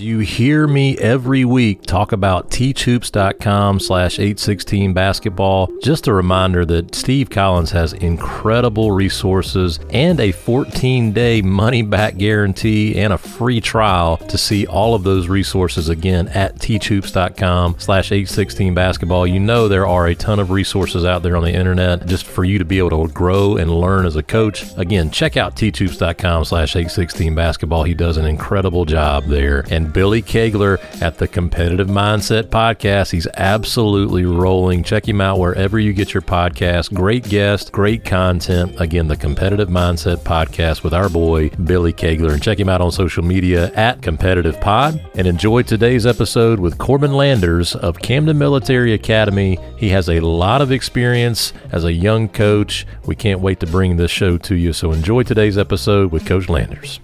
You hear me every week talk about teachhoops.com slash 816 basketball. Just a reminder that Steve Collins has incredible resources and a 14 day money back guarantee and a free trial to see all of those resources again at teachhoops.com slash 816 basketball. You know there are a ton of resources out there on the internet just for you to be able to grow and learn as a coach. Again, check out teachhoops.com slash 816 basketball. He does an incredible job there. And Billy Kegler at the Competitive Mindset Podcast. He's absolutely rolling. Check him out wherever you get your podcast. Great guest, great content. Again, the Competitive Mindset Podcast with our boy, Billy Kegler. And check him out on social media at Competitive Pod. And enjoy today's episode with Corbin Landers of Camden Military Academy. He has a lot of experience as a young coach. We can't wait to bring this show to you. So enjoy today's episode with Coach Landers.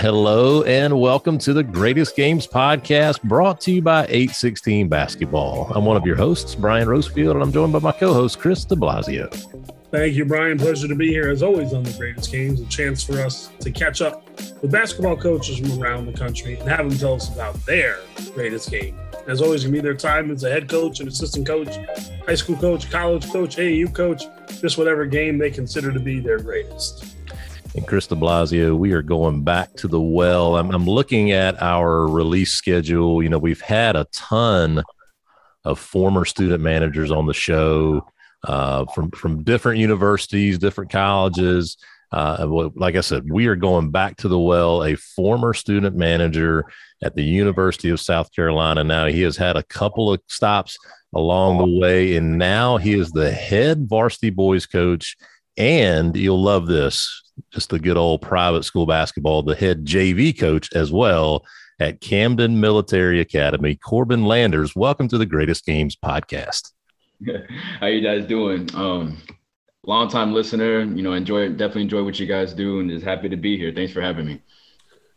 Hello and welcome to the Greatest Games podcast brought to you by 816 Basketball. I'm one of your hosts, Brian Rosefield, and I'm joined by my co host, Chris de Blasio. Thank you, Brian. Pleasure to be here as always on the Greatest Games. A chance for us to catch up with basketball coaches from around the country and have them tell us about their greatest game. As always, gonna be their time as a head coach, an assistant coach, high school coach, college coach, AAU coach, just whatever game they consider to be their greatest and Chris de Blasio, we are going back to the well. I'm, I'm, looking at our release schedule. You know, we've had a ton of former student managers on the show uh, from from different universities, different colleges. Uh, like I said, we are going back to the well. A former student manager at the University of South Carolina. Now he has had a couple of stops along the way, and now he is the head varsity boys coach. And you'll love this just the good old private school basketball, the head JV coach as well at Camden Military Academy. Corbin Landers, welcome to the Greatest Games podcast. How you guys doing? Um, long time listener, you know, enjoy definitely enjoy what you guys do, and is happy to be here. Thanks for having me.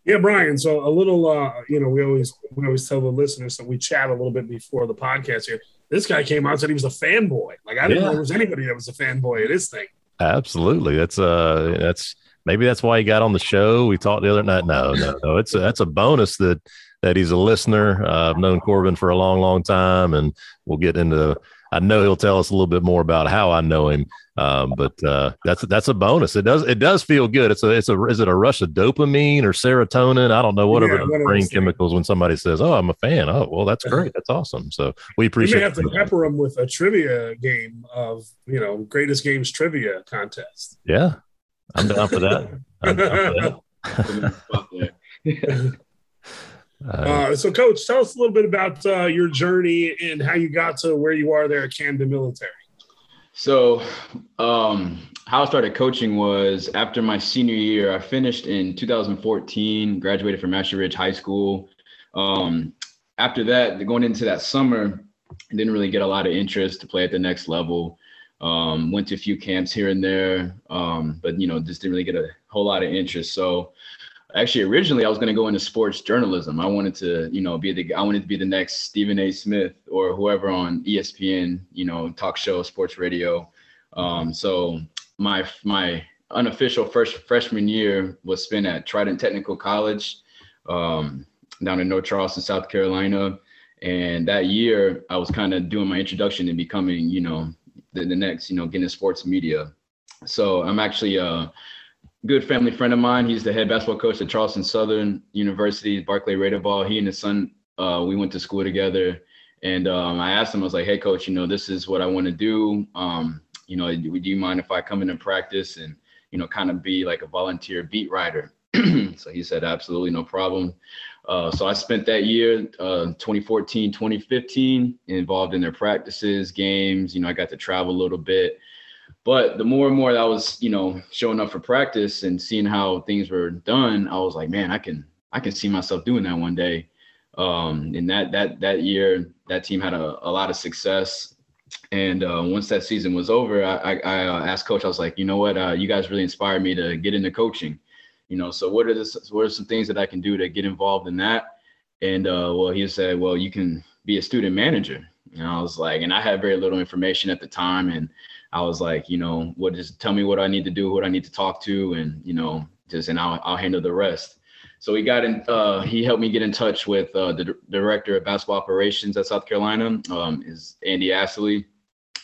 Yeah, Brian. So a little, uh, you know, we always we always tell the listeners that we chat a little bit before the podcast here. This guy came out and said he was a fanboy. Like I didn't yeah. know there was anybody that was a fanboy of this thing. Absolutely. That's uh that's maybe that's why he got on the show. We talked the other night. No, no, no. It's a, that's a bonus that that he's a listener. Uh, I've known Corbin for a long, long time, and we'll get into. I know he'll tell us a little bit more about how I know him, um, but uh, that's that's a bonus. It does it does feel good. It's a it's a is it a rush of dopamine or serotonin? I don't know whatever yeah, the brain chemicals when somebody says, "Oh, I'm a fan." Oh, well, that's great. That's awesome. So we appreciate. You may have to pepper them with a trivia game of you know greatest games trivia contest. Yeah, I'm down for that. Down for that. Uh, so, Coach, tell us a little bit about uh, your journey and how you got to where you are there at Camden Military. So, um, how I started coaching was after my senior year. I finished in 2014, graduated from Ashley Ridge High School. Um, after that, going into that summer, didn't really get a lot of interest to play at the next level. Um, went to a few camps here and there, um, but you know, just didn't really get a whole lot of interest. So actually originally I was going to go into sports journalism. I wanted to, you know, be the I wanted to be the next Stephen A. Smith or whoever on ESPN, you know, talk show, sports radio. Um, so my my unofficial first freshman year was spent at Trident Technical College um, down in North Charleston, South Carolina. And that year, I was kind of doing my introduction and becoming, you know, the, the next, you know, getting sports media. So I'm actually a good family friend of mine. He's the head basketball coach at Charleston Southern University, Barclay Radebaugh. He and his son, uh, we went to school together. And um, I asked him, I was like, hey, coach, you know, this is what I want to do. Um, you know, do you mind if I come in and practice and, you know, kind of be like a volunteer beat writer? so he said, absolutely, no problem. Uh, so I spent that year, uh, 2014, 2015, involved in their practices, games. You know, I got to travel a little bit. But the more and more that I was, you know, showing up for practice and seeing how things were done, I was like, man, I can, I can see myself doing that one day. Um, and that that that year, that team had a, a lot of success. And uh, once that season was over, I, I, I uh, asked coach, I was like, you know what, uh, you guys really inspired me to get into coaching you know, so what are this, what are some things that I can do to get involved in that? And uh, well, he said, well, you can be a student manager. And I was like, and I had very little information at the time, and I was like, you know, what just tell me what I need to do, what I need to talk to, and you know, just and I'll I'll handle the rest. So he got in. Uh, he helped me get in touch with uh, the d- director of basketball operations at South Carolina, um, is Andy Astley,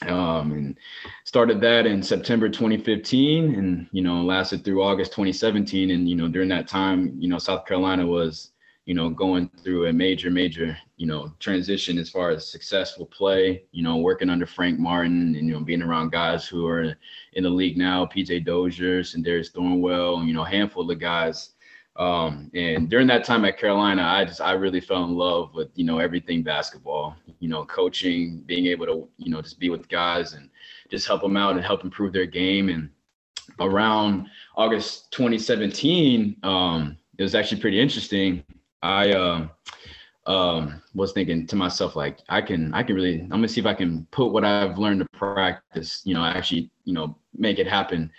um, and started that in September 2015, and you know lasted through August 2017. And you know during that time, you know South Carolina was you know going through a major, major you know transition as far as successful play. You know working under Frank Martin, and you know being around guys who are in the league now, PJ Dozier, and Darius Thornwell, you know a handful of guys um, and during that time at Carolina, I just I really fell in love with you know everything basketball. You know, coaching, being able to you know just be with guys and just help them out and help improve their game. And around August 2017, um, it was actually pretty interesting. I um, um, was thinking to myself like I can I can really I'm gonna see if I can put what I've learned to practice. You know, actually you know make it happen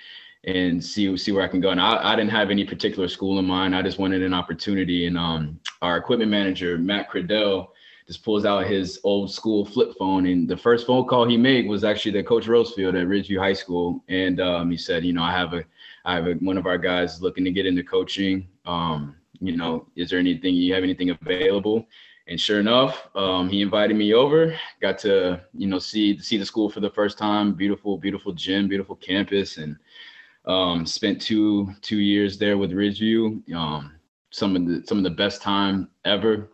and see see where I can go. And I, I didn't have any particular school in mind. I just wanted an opportunity. And um, our equipment manager Matt Cradell just pulls out his old school flip phone, and the first phone call he made was actually to Coach Rosefield at Ridgeview High School, and um, he said, you know, I have a I have a, one of our guys looking to get into coaching. Um, you know, is there anything you have anything available? And sure enough, um, he invited me over. Got to you know see see the school for the first time. Beautiful, beautiful gym, beautiful campus, and um, spent two two years there with Ridgeview. Um, some of the some of the best time ever.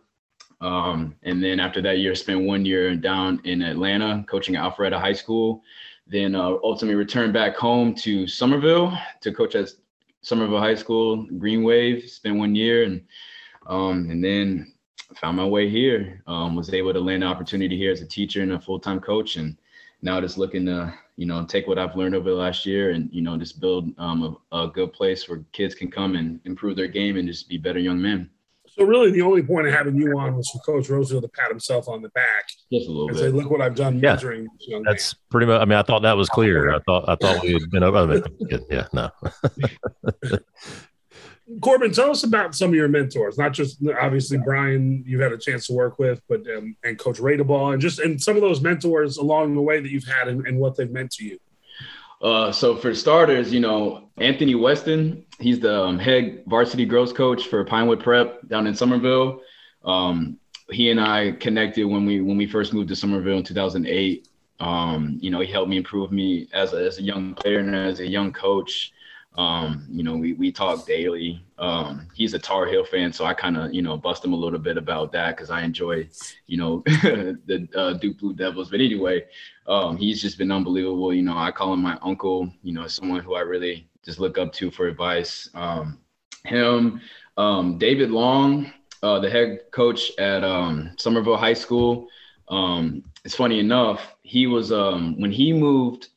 Um, and then after that year, spent one year down in Atlanta coaching at Alpharetta High School. Then uh, ultimately returned back home to Summerville to coach at Summerville High School, Green Wave. Spent one year and um, and then found my way here. Um, was able to land an opportunity here as a teacher and a full time coach, and now just looking to you know, take what I've learned over the last year and, you know, just build um, a, a, good place where kids can come and improve their game and just be better young men. So really the only point of having you on was for Coach Rosefield to pat himself on the back. Just a little and bit. say, look what I've done yeah. That's man. That's pretty much, I mean, I thought that was clear. I thought, I thought we had been over. yeah, no. Corbin, tell us about some of your mentors, not just obviously Brian you've had a chance to work with, but um, and Coach Radebaugh, and just and some of those mentors along the way that you've had and, and what they've meant to you. Uh, so for starters, you know Anthony Weston, he's the um, head varsity girls coach for Pinewood Prep down in Summerville. Um, he and I connected when we when we first moved to Summerville in 2008. Um, you know, he helped me improve me as a, as a young player and as a young coach. Um, you know, we we talk daily. Um, he's a Tar Heel fan, so I kind of you know bust him a little bit about that because I enjoy, you know, the uh, Duke Blue Devils. But anyway, um, he's just been unbelievable. You know, I call him my uncle. You know, someone who I really just look up to for advice. Um, him, um, David Long, uh, the head coach at um, Summerville High School. It's funny enough, he was when he moved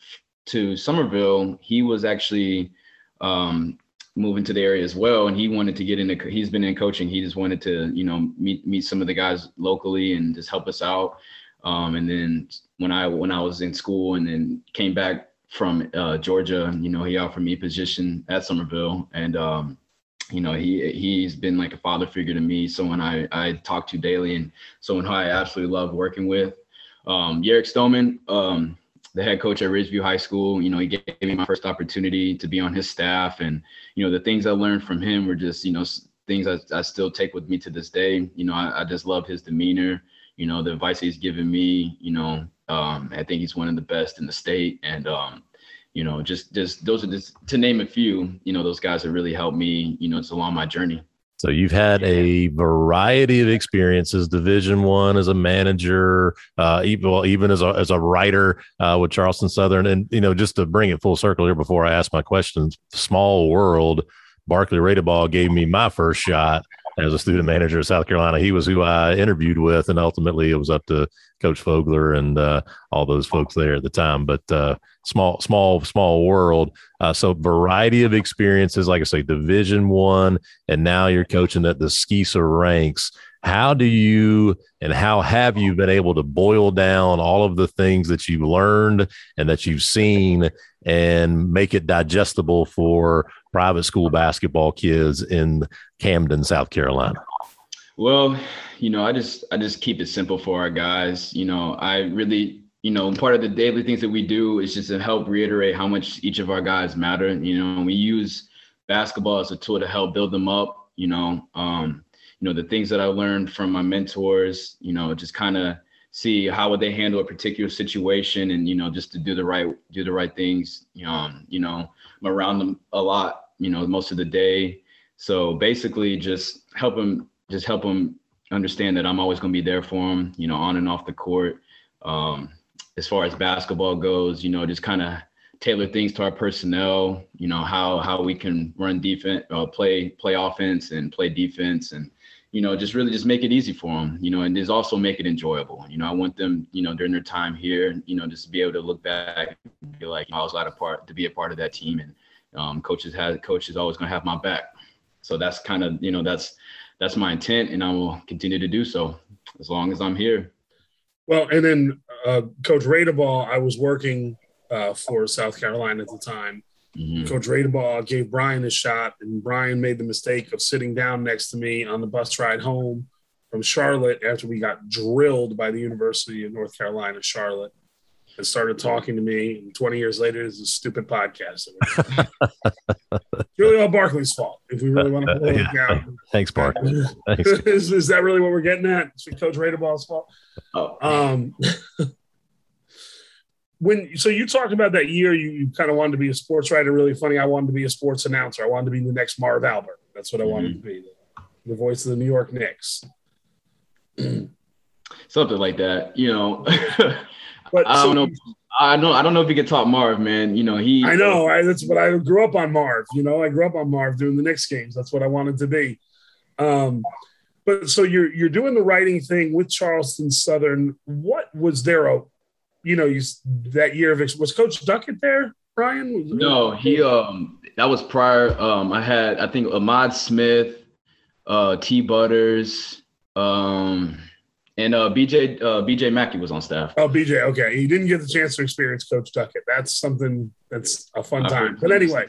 to Summerville, he was actually um, moving to the area as well, and he wanted to get into. He's been in coaching. He just wanted to, you know, meet meet some of the guys locally and just help us out. Um, and then when I when I was in school and then came back from uh, Georgia, you know, he offered me a position at Summerville, and um, you know, he he's been like a father figure to me, someone I I talk to daily, and someone who I absolutely love working with. Um, Yerrick Stoneman, um, the head coach at Ridgeview High School. You know, he gave me my first opportunity to be on his staff, and you know, the things I learned from him were just you know things I, I still take with me to this day. You know, I, I just love his demeanor. You know, the advice he's given me. You know, um, I think he's one of the best in the state, and um, you know, just just those are just to name a few. You know, those guys have really helped me. You know, it's along my journey. So you've had a variety of experiences. Division One as a manager, uh, even well, even as a as a writer uh, with Charleston Southern, and you know, just to bring it full circle here before I ask my questions, small world. Barclay Radebaugh gave me my first shot as a student manager of South Carolina. He was who I interviewed with, and ultimately it was up to Coach Fogler and uh, all those folks there at the time. But uh, small, small, small world. Uh, so variety of experiences, like I say, Division One, and now you're coaching at the SCISA ranks. How do you and how have you been able to boil down all of the things that you've learned and that you've seen and make it digestible for private school basketball kids in Camden, South Carolina? Well, you know, I just I just keep it simple for our guys. You know, I really you know, part of the daily things that we do is just to help reiterate how much each of our guys matter. You know, we use basketball as a tool to help build them up. You know, um, you know the things that I learned from my mentors. You know, just kind of see how would they handle a particular situation, and you know, just to do the right do the right things. Um, you know, I'm around them a lot. You know, most of the day. So basically, just help them, just help them understand that I'm always going to be there for them. You know, on and off the court. Um, as far as basketball goes, you know, just kind of tailor things to our personnel, you know, how how we can run defense, uh, play play offense and play defense and you know, just really just make it easy for them, you know, and just also make it enjoyable. You know, I want them, you know, during their time here, you know, just to be able to look back and be like, you know, I was a part to be a part of that team and um, coaches had coaches always going to have my back. So that's kind of, you know, that's that's my intent and I will continue to do so as long as I'm here. Well, and then uh, Coach Radebaugh, I was working uh, for South Carolina at the time. Mm-hmm. Coach Radebaugh gave Brian a shot, and Brian made the mistake of sitting down next to me on the bus ride home from Charlotte after we got drilled by the University of North Carolina, Charlotte, and started talking to me. And 20 years later, it's a stupid podcast. it's really all Barclay's fault if we really want to pull it down. Thanks, Bark. Thanks. is, is, that really what we're getting at? Is Coach Radebaugh's fault? Oh. Um, when so you talked about that year you, you kind of wanted to be a sports writer really funny. I wanted to be a sports announcer. I wanted to be the next marv albert. That's what i wanted mm-hmm. to be the, the, voice of the new york knicks. Something like that you know. But i don't know i know i don't know if you could talk marv man. You know he i know I, that's what i grew up on marv you know? I grew up on marv doing the Knicks games. That's what i wanted to be. Um but so you're you're doing the writing thing with charleston southern. What was there a you know, you that year of was Coach Duckett there, Brian? No, he um that was prior. Um, I had I think Ahmad Smith, uh, T Butters, um, and uh, BJ uh, BJ Mackey was on staff. Oh, BJ, okay. He didn't get the chance to experience Coach Duckett. That's something that's a fun time. But anyway.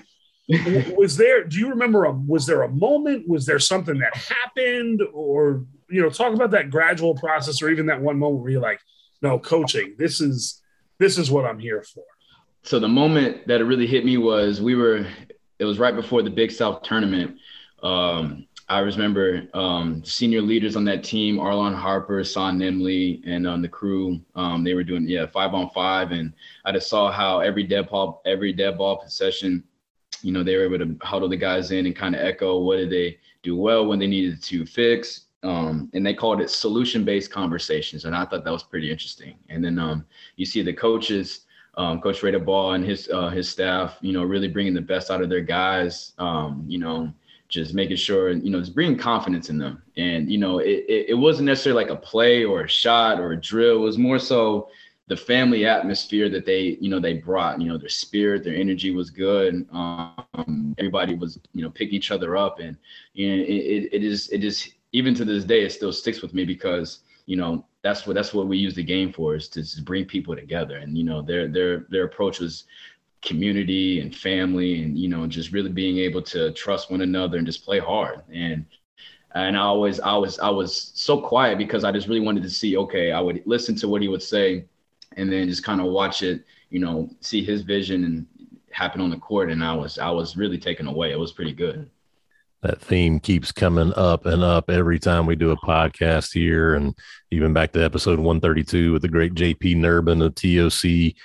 was there do you remember a was there a moment was there something that happened or you know talk about that gradual process or even that one moment where you're like no coaching. This is this is what I'm here for. So the moment that it really hit me was we were it was right before the Big South tournament. Um, I remember um, senior leaders on that team, Arlon Harper, Saah Nimley, and on um, the crew. Um, they were doing yeah five on five, and I just saw how every dead ball every dead ball possession, you know, they were able to huddle the guys in and kind of echo what did they do well when they needed to fix, um, and they called it solution-based conversations, and I thought that was pretty interesting. And then um, you see the coaches, um, Coach Radebaugh and his uh, his staff, you know, really bringing the best out of their guys. Um, you know, just making sure, you know, just bringing confidence in them. And you know, it, it, it wasn't necessarily like a play or a shot or a drill. It was more so the family atmosphere that they, you know, they brought. You know, their spirit, their energy was good. Um, everybody was, you know, picking each other up, and you know, it, it is it is even to this day, it still sticks with me because you know that's what that's what we use the game for is to bring people together. And you know their their their approach was community and family, and you know just really being able to trust one another and just play hard. And and I always I was I was so quiet because I just really wanted to see. Okay, I would listen to what he would say, and then just kind of watch it. You know, see his vision and happen on the court, and I was I was really taken away. It was pretty good that theme keeps coming up and up every time we do a podcast here. And even back to episode 132 with the great jp nerbun of toc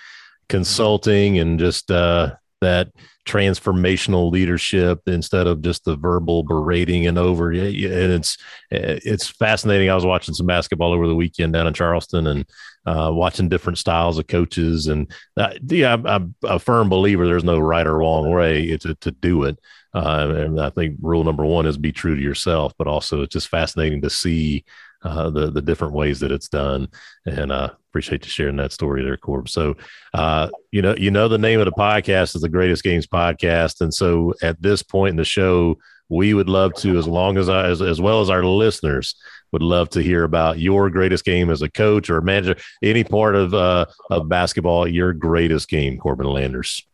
consulting and just uh, that transformational leadership instead of just the verbal berating and over. And it's it's fascinating. I was watching some basketball over the weekend down in charleston and uh, watching different styles of coaches. And uh, yeah I'm, I'm, a firm believer there's no right or wrong way to, to do it uh, and I think rule number one is be true to yourself, but also it's just fascinating to see uh, the the different ways that it's done. And I uh, appreciate you sharing that story there, Corb. So, uh, you know, you know, the name of the podcast is the Greatest Games Podcast, and so at this point in the show, we would love to, as long as I, as, as well as our listeners, would love to hear about your greatest game as a coach or a manager, any part of uh, of basketball, your greatest game, Corbin Landers.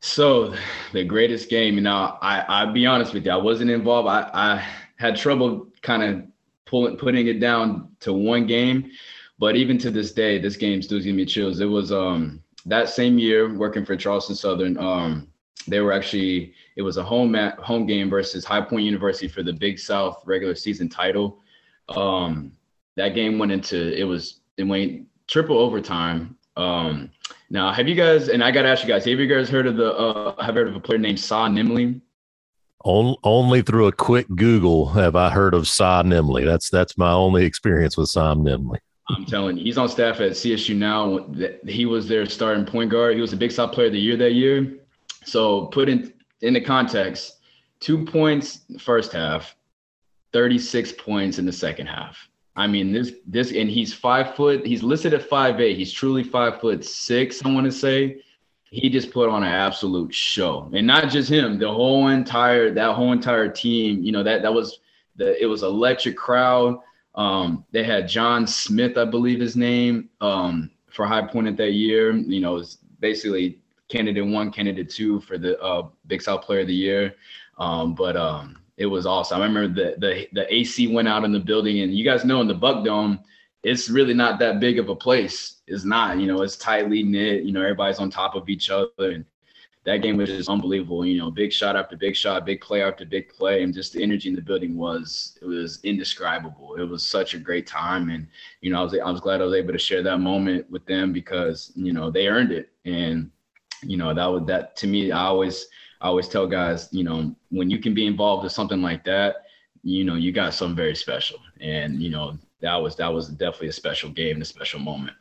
So the greatest game, you know, I I'll be honest with you, I wasn't involved. I, I had trouble kind of pulling putting it down to one game, but even to this day, this game still gives me chills. It was um that same year working for Charleston Southern. Um, they were actually it was a home at home game versus High Point University for the Big South regular season title. Um, that game went into it was it went triple overtime. Um, now, have you guys? And I got to ask you guys: Have you guys heard of the? Uh, have heard of a player named Saah Nimley? Only through a quick Google have I heard of Saah Nimley. That's that's my only experience with Saah Nimley. I'm telling you, he's on staff at CSU now. He was their starting point guard. He was a Big South Player of the Year that year. So put in in the context, two points first half, 36 points in the second half. I mean, this this and he's five foot. He's listed at five eight. He's truly five foot six. I want to say he just put on an absolute show, and not just him. The whole entire that whole entire team. You know that that was the it was electric crowd. Um, they had John Smith, I believe his name, um, for High Point at that year. You know, was basically candidate one, candidate two for the uh, Big South Player of the Year. Um, but um, it was awesome. I remember the, the the AC went out in the building, and you guys know in the Buck Dome, it's really not that big of a place. It's not, you know, it's tightly knit. You know, everybody's on top of each other, and that game was just unbelievable. You know, big shot after big shot, big play after big play, and just the energy in the building was it was indescribable. It was such a great time, and you know, I was I was glad I was able to share that moment with them because you know they earned it, and you know that was that to me. I always I always tell guys, you know, when you can be involved with something like that, you know, you got something very special, and you know that was that was definitely a special game, a special moment.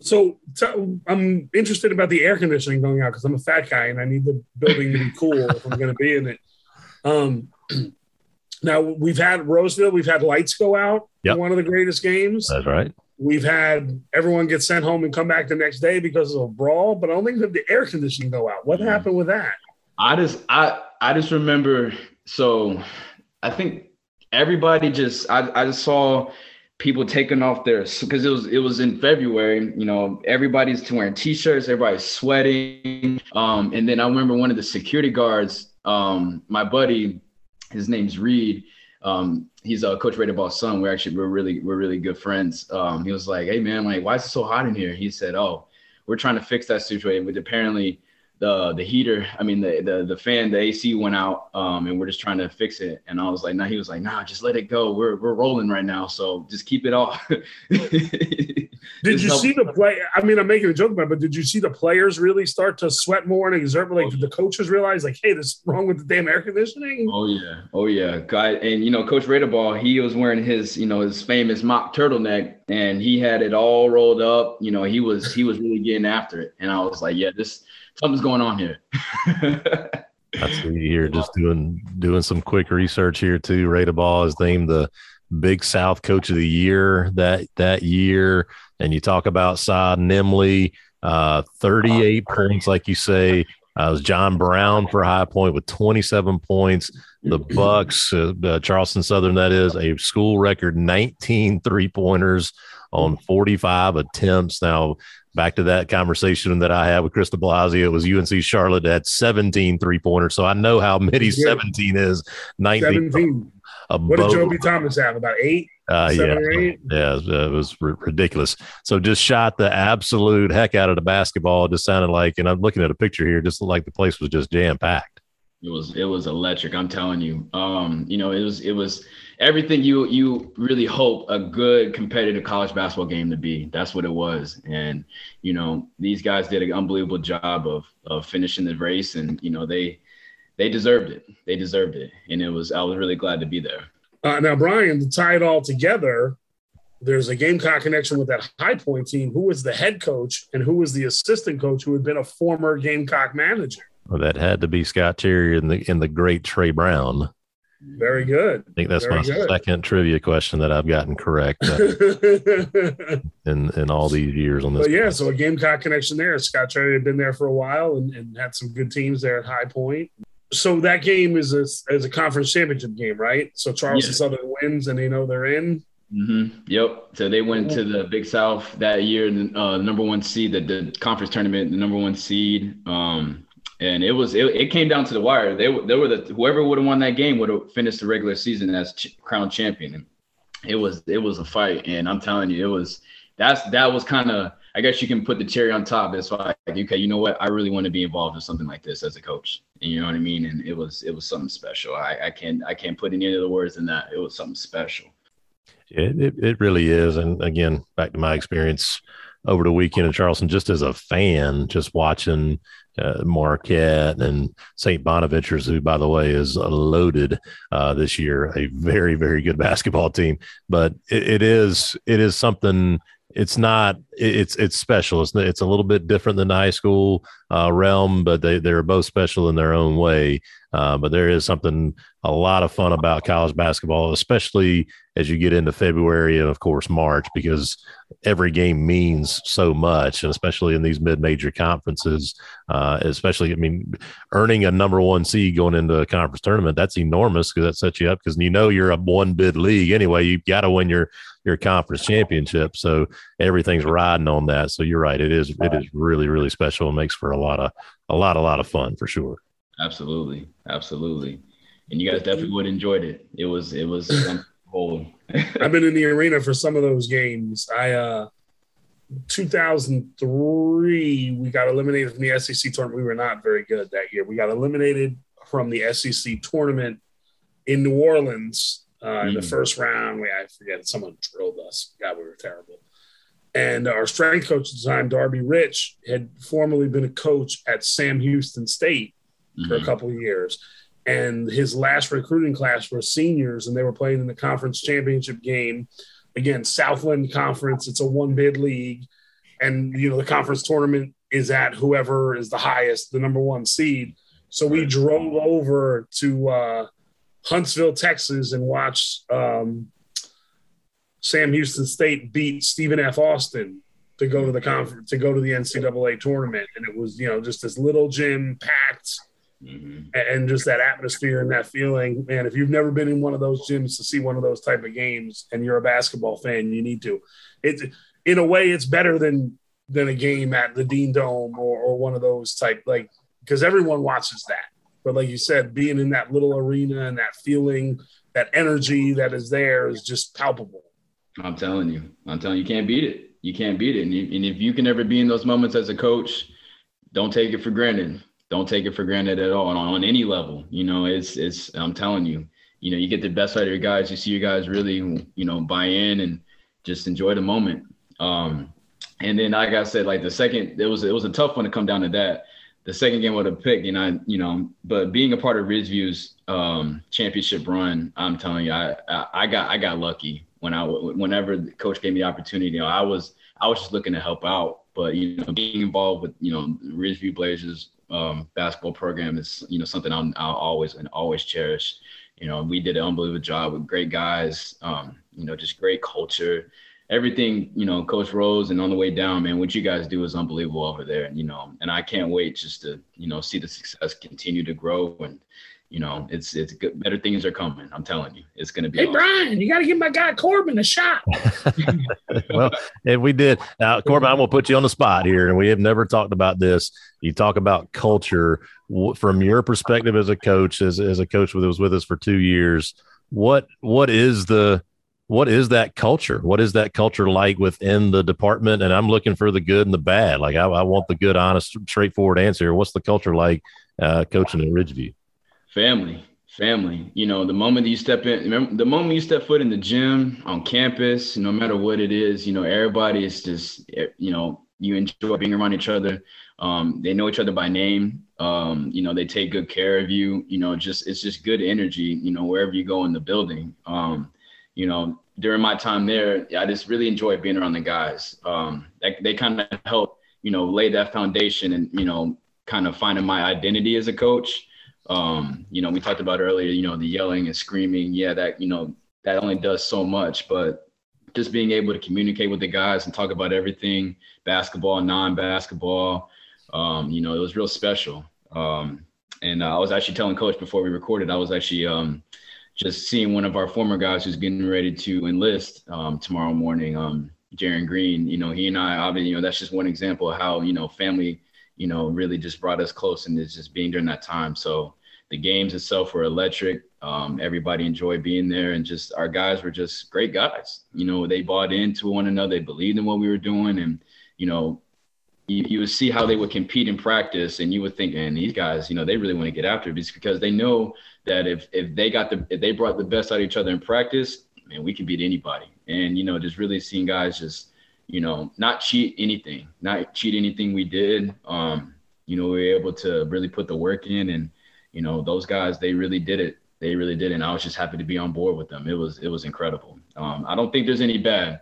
So, so I'm interested about the air conditioning going out because I'm a fat guy and I need the building to be cool if I'm going to be in it. Um, now we've had Roseville, we've had lights go out. Yep. One of the greatest games. That's right. We've had everyone get sent home and come back the next day because of a brawl, but I don't think that the air conditioning go out. What mm happened with that? I just I I just remember so I think everybody just I, I just saw people taking off their because it was it was in February, you know, everybody's wearing t-shirts, everybody's sweating. Um, and then I remember one of the security guards, um, my buddy, his name's Reed. Um, he's a uh, coach Radebaugh son. We're actually we're really we're really good friends. Um, he was like, Hey man, like why is it so hot in here? He said, Oh, we're trying to fix that situation. But apparently the the heater, I mean the the the fan, the AC went out, um, and we're just trying to fix it. And I was like, nah, he was like, nah, just let it go. We're we're rolling right now, so just keep it off. did you see the play? I mean, I'm making a joke about it, but did you see the players really start to sweat more and exert? Like, did the coaches realize, like, hey, this is wrong with the damn air conditioning? Oh yeah, oh yeah, guy. And you know, Coach Radebaugh, he was wearing his, you know, his famous mock turtleneck, and he had it all rolled up. You know, he was he was really getting after it, and I was like, yeah, this something's going on here. I see you here just doing doing some quick research here too. Radebaugh is named the Big South Coach of the Year that that year, and you talk about Saah Nimley, uh, 38 points, like you say. Uh, it was John Brown for High Point with 27 points. The Bucks, uh, uh, Charleston Southern, that is a school record 19 three pointers on 45 attempts. Now, back to that conversation that I had with Chris de Blasio. It was UNC Charlotte that 17 three pointers. So I know how many yeah. 17 is. 19. 17. What did Joby Thomas have? About eight? Uh, yeah, yeah, it was r- ridiculous. So just shot the absolute heck out of the basketball. It just sounded like, and I'm looking at a picture here, just like the place was just jam packed. It was it was electric. I'm telling you. Um, you know, it was it was everything you you really hope a good competitive college basketball game to be. That's what it was. And you know, these guys did an unbelievable job of of finishing the race, and you know they they deserved it. They deserved it, and it was I was really glad to be there. Uh, now, Brian, to tie it all together, there's a Gamecock connection with that High Point team. Who was the head coach and who was the assistant coach who had been a former Gamecock manager? Well, that had to be Scott Cherry and the in the great Trey Brown. Very good. I think that's Very my good. second trivia question that I've gotten correct uh, in in all these years on this. But yeah, so a Gamecock connection there. Scott Cherry had been there for a while and, and had some good teams there at High Point. So that game is a, is a conference championship game, right? So Charleston yeah. Southern wins and they know they're in. Mm-hmm. Yep. So they went to the Big South that year, uh, number one seed, the, the conference tournament, the number one seed. Um, and it was it, it came down to the wire. They they were the whoever would have won that game would have finished the regular season as ch- crown champion. And it was it was a fight, and I'm telling you, it was that's that was kind of I guess you can put the cherry on top. It's like okay, you know what? I really want to be involved in something like this as a coach, and you know what I mean. And it was it was something special. I, I can't I can't put any other words in that. It was something special. It, it, it really is. And again, back to my experience over the weekend in Charleston, just as a fan, just watching uh, Marquette and St. Bonaventure's, who, by the way, is loaded uh, this year, a very, very good basketball team. But it, it is it is something. It's not. It's it's special. It's it's a little bit different than the high school uh, realm, but they they're both special in their own way. Uh, but there is something a lot of fun about college basketball, especially as you get into February and, of course, March, because every game means so much, and especially in these mid-major conferences. Uh, especially, I mean, earning a number one seed going into a conference tournament that's enormous because that sets you up because you know you're a one bid league anyway. You've got to win your your conference championship, so everything's riding on that. So you're right; it is it is really really special and makes for a lot of a lot a lot of fun for sure. Absolutely, absolutely, and you guys definitely would have enjoyed it. It was it was whole. I've been in the arena for some of those games. I uh 2003 we got eliminated from the SEC tournament. We were not very good that year. We got eliminated from the SEC tournament in New Orleans uh, mm. in the mm. first round. We I forget someone drilled us. God, we were terrible. And our strength coach at the time, Darby Rich, had formerly been a coach at Sam Houston State mm-hmm. for a mm-hmm. couple of years. And his last recruiting class were seniors, and they were playing in the conference championship game. Again, Southland Conference, it's a one bid league. And, you know, the conference tournament is at whoever is the highest, the number one seed. So we drove over to uh, Huntsville, Texas, and watched um, Sam Houston State beat Stephen F. Austin to go to the conference to go to the NCAA tournament, and it was you know just this little gym packed Mm-hmm. and just that atmosphere and that feeling. Man, if you've never been in one of those gyms to see one of those type of games, and you're a basketball fan, you need to. It's in a way, it's better than than a game at the Dean Dome or, or one of those type like because everyone watches that. But like you said, being in that little arena and that feeling, that energy that is there is just palpable. I'm telling you, I'm telling you, you can't beat it. You can't beat it. And if you can ever be in those moments as a coach, don't take it for granted don't take it for granted at all on, on any level. You know, it's it's I'm telling you, you know, you get the best out of your guys. You see your guys really, you know, buy in and just enjoy the moment. Um, and then like I said, like the second, it was it was a tough one to come down to that. The second game with a pick, and I, you know, but being a part of Ridgeview's um, championship run, I'm telling you, I, I, I got I got lucky when I whenever the coach gave me the opportunity. You know, I was I was just looking to help out, but you know, being involved with you know Ridgeview Blazers um, basketball program is you know something I'll, I'll, always and always cherish. You know, we did an unbelievable job with great guys. Um, you know, just great culture. Everything, you know, Coach Rose and on the way down, man, what you guys do is unbelievable over there. You know, and I can't wait just to, you know, see the success continue to grow and you know, it's it's good. Better things are coming. I'm telling you, it's going to be. Hey, awesome. Brian, you got to give my guy Corbin a shot. well, if we did now, Corbin, I'm going to put you on the spot here, and we have never talked about this. You talk about culture from your perspective as a coach, as as a coach that was with us for two years. What what is the what is that culture? What is that culture like within the department? And I'm looking for the good and the bad. Like I, I want the good, honest, straightforward answer. What's the culture like uh, coaching at Ridgeview? Family, family. You know, the moment you step in, remember, the moment you step foot in the gym on campus, no matter what it is, you know, everybody is just, eh, you know, you enjoy being around each other. Um, they know each other by name. Um, you know, they take good care of you. You know, just it's just good energy. You know, wherever you go in the building. Um, you know, during my time there, I just really enjoyed being around the guys. Um, they, they kind of help, you know, lay that foundation and you know, kind of finding my identity as a coach. Um, you know, we talked about earlier, you know, the yelling and screaming. Yeah, that, you know, that only does so much, but just being able to communicate with the guys and talk about everything basketball, non basketball, um, you know, it was real special. Um, and uh, I was actually telling coach before we recorded, I was actually um, just seeing one of our former guys who's getting ready to enlist um, tomorrow morning, um, Jaron Green. You know, he and I, obviously, you know, that's just one example of how, you know, family, you know, really just brought us close and it's just being during that time. So the games itself were electric. Um, everybody enjoyed being there, and just our guys were just great guys. You know, they bought into one another, they believed in what we were doing, and you know, you, you would see how they would compete in practice, and you would think, and these guys, you know, they really want to get after it because they know that if if they got the if they brought the best out of each other in practice, man, we can beat anybody. And you know, just really seeing guys just you know not cheat anything, not cheat anything we did. Um, you know, we were able to really put the work in, and you know, those guys they really did it. They really did, and I was just happy to be on board with them. It was it was incredible. Um, I don't think there's any bad.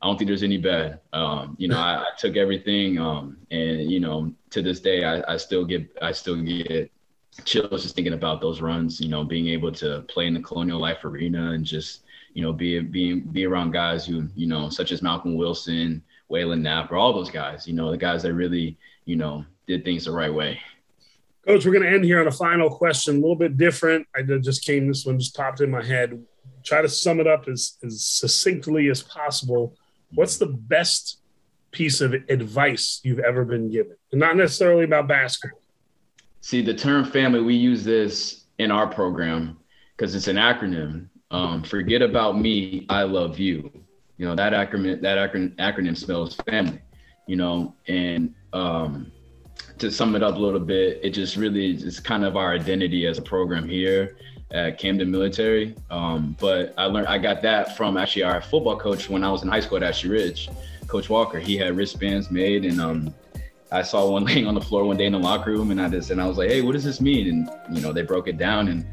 I don't think there's any bad. Um, you know, I, I, took everything, um, and you know, to this day, I, I still get I still get chills just thinking about those runs. You know, being able to play in the Colonial Life Arena and just you know be being be around guys who you know such as Malcolm Wilson, Waylon Knapp, or all those guys. You know, the guys that really you know did things the right way. Coach, we're going to end here on a final question, a little bit different. I just came, this one just popped in my head. Try to sum it up as, as succinctly as possible what's the best piece of advice you've ever been given? And not necessarily about basketball. See, the term family, we use this in our program because it's an acronym. Um, forget about me, I love you. You know, that acronym, that acronym, acronym spells family, you know, and um, to sum it up a little bit, it just really is kind of our identity as a program here at Camden Military. Um, but I learned I got that from actually our football coach when I was in high school at Ashley Ridge, Coach Walker. He had wristbands made, and um, I saw one laying on the floor one day in the locker room, and I just and I was like, "Hey, what does this mean?" And you know, they broke it down, and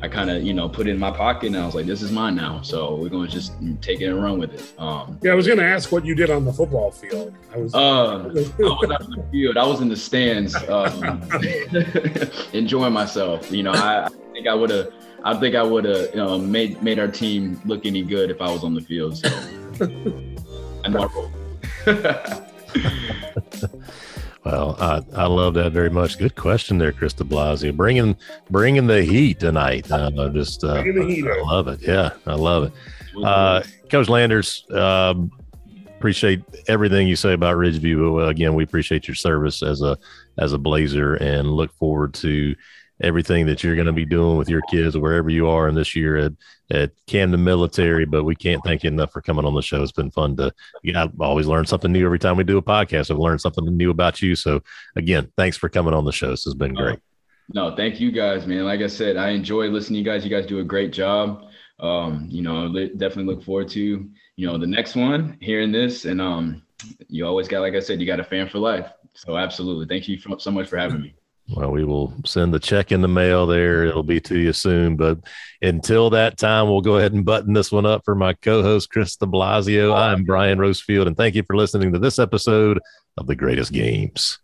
I kind of, you know, put it in my pocket and I was like, this is mine now. So we're going to just take it and run with it. Um, yeah, I was going to ask what you did on the football field. I was, uh, I was on the field. I was in the stands um, enjoying myself. You know, I, I think I would have, I think I would have you know, made, made our team look any good if I was on the field. So I know Well, I, I love that very much. Good question there, Chris De Blasio. Bringing bringing the heat tonight. Uh, just uh, I love it. Yeah, I love it. Uh, Coach Landers, um, appreciate everything you say about Ridgeview. Again, we appreciate your service as a as a Blazer and look forward to everything that you're going to be doing with your kids wherever you are in this year at, at Camden Military. But we can't thank you enough for coming on the show. It's been fun to, you know, I always learn something new every time we do a podcast. I've learned something new about you. So again, thanks for coming on the show. This has been great. No, thank you guys, man. Like I said, I enjoy listening to you guys. You guys do a great job. Um, you know, definitely look forward to, you know, the next one, hearing this. And um, you always got, like I said, you got a fan for life. So absolutely. Thank you so much for having me. Well, we will send the check in the mail there. It'll be to you soon. But until that time, we'll go ahead and button this one up for my co host, Chris de Blasio. I'm Brian Rosefield, and thank you for listening to this episode of The Greatest Games.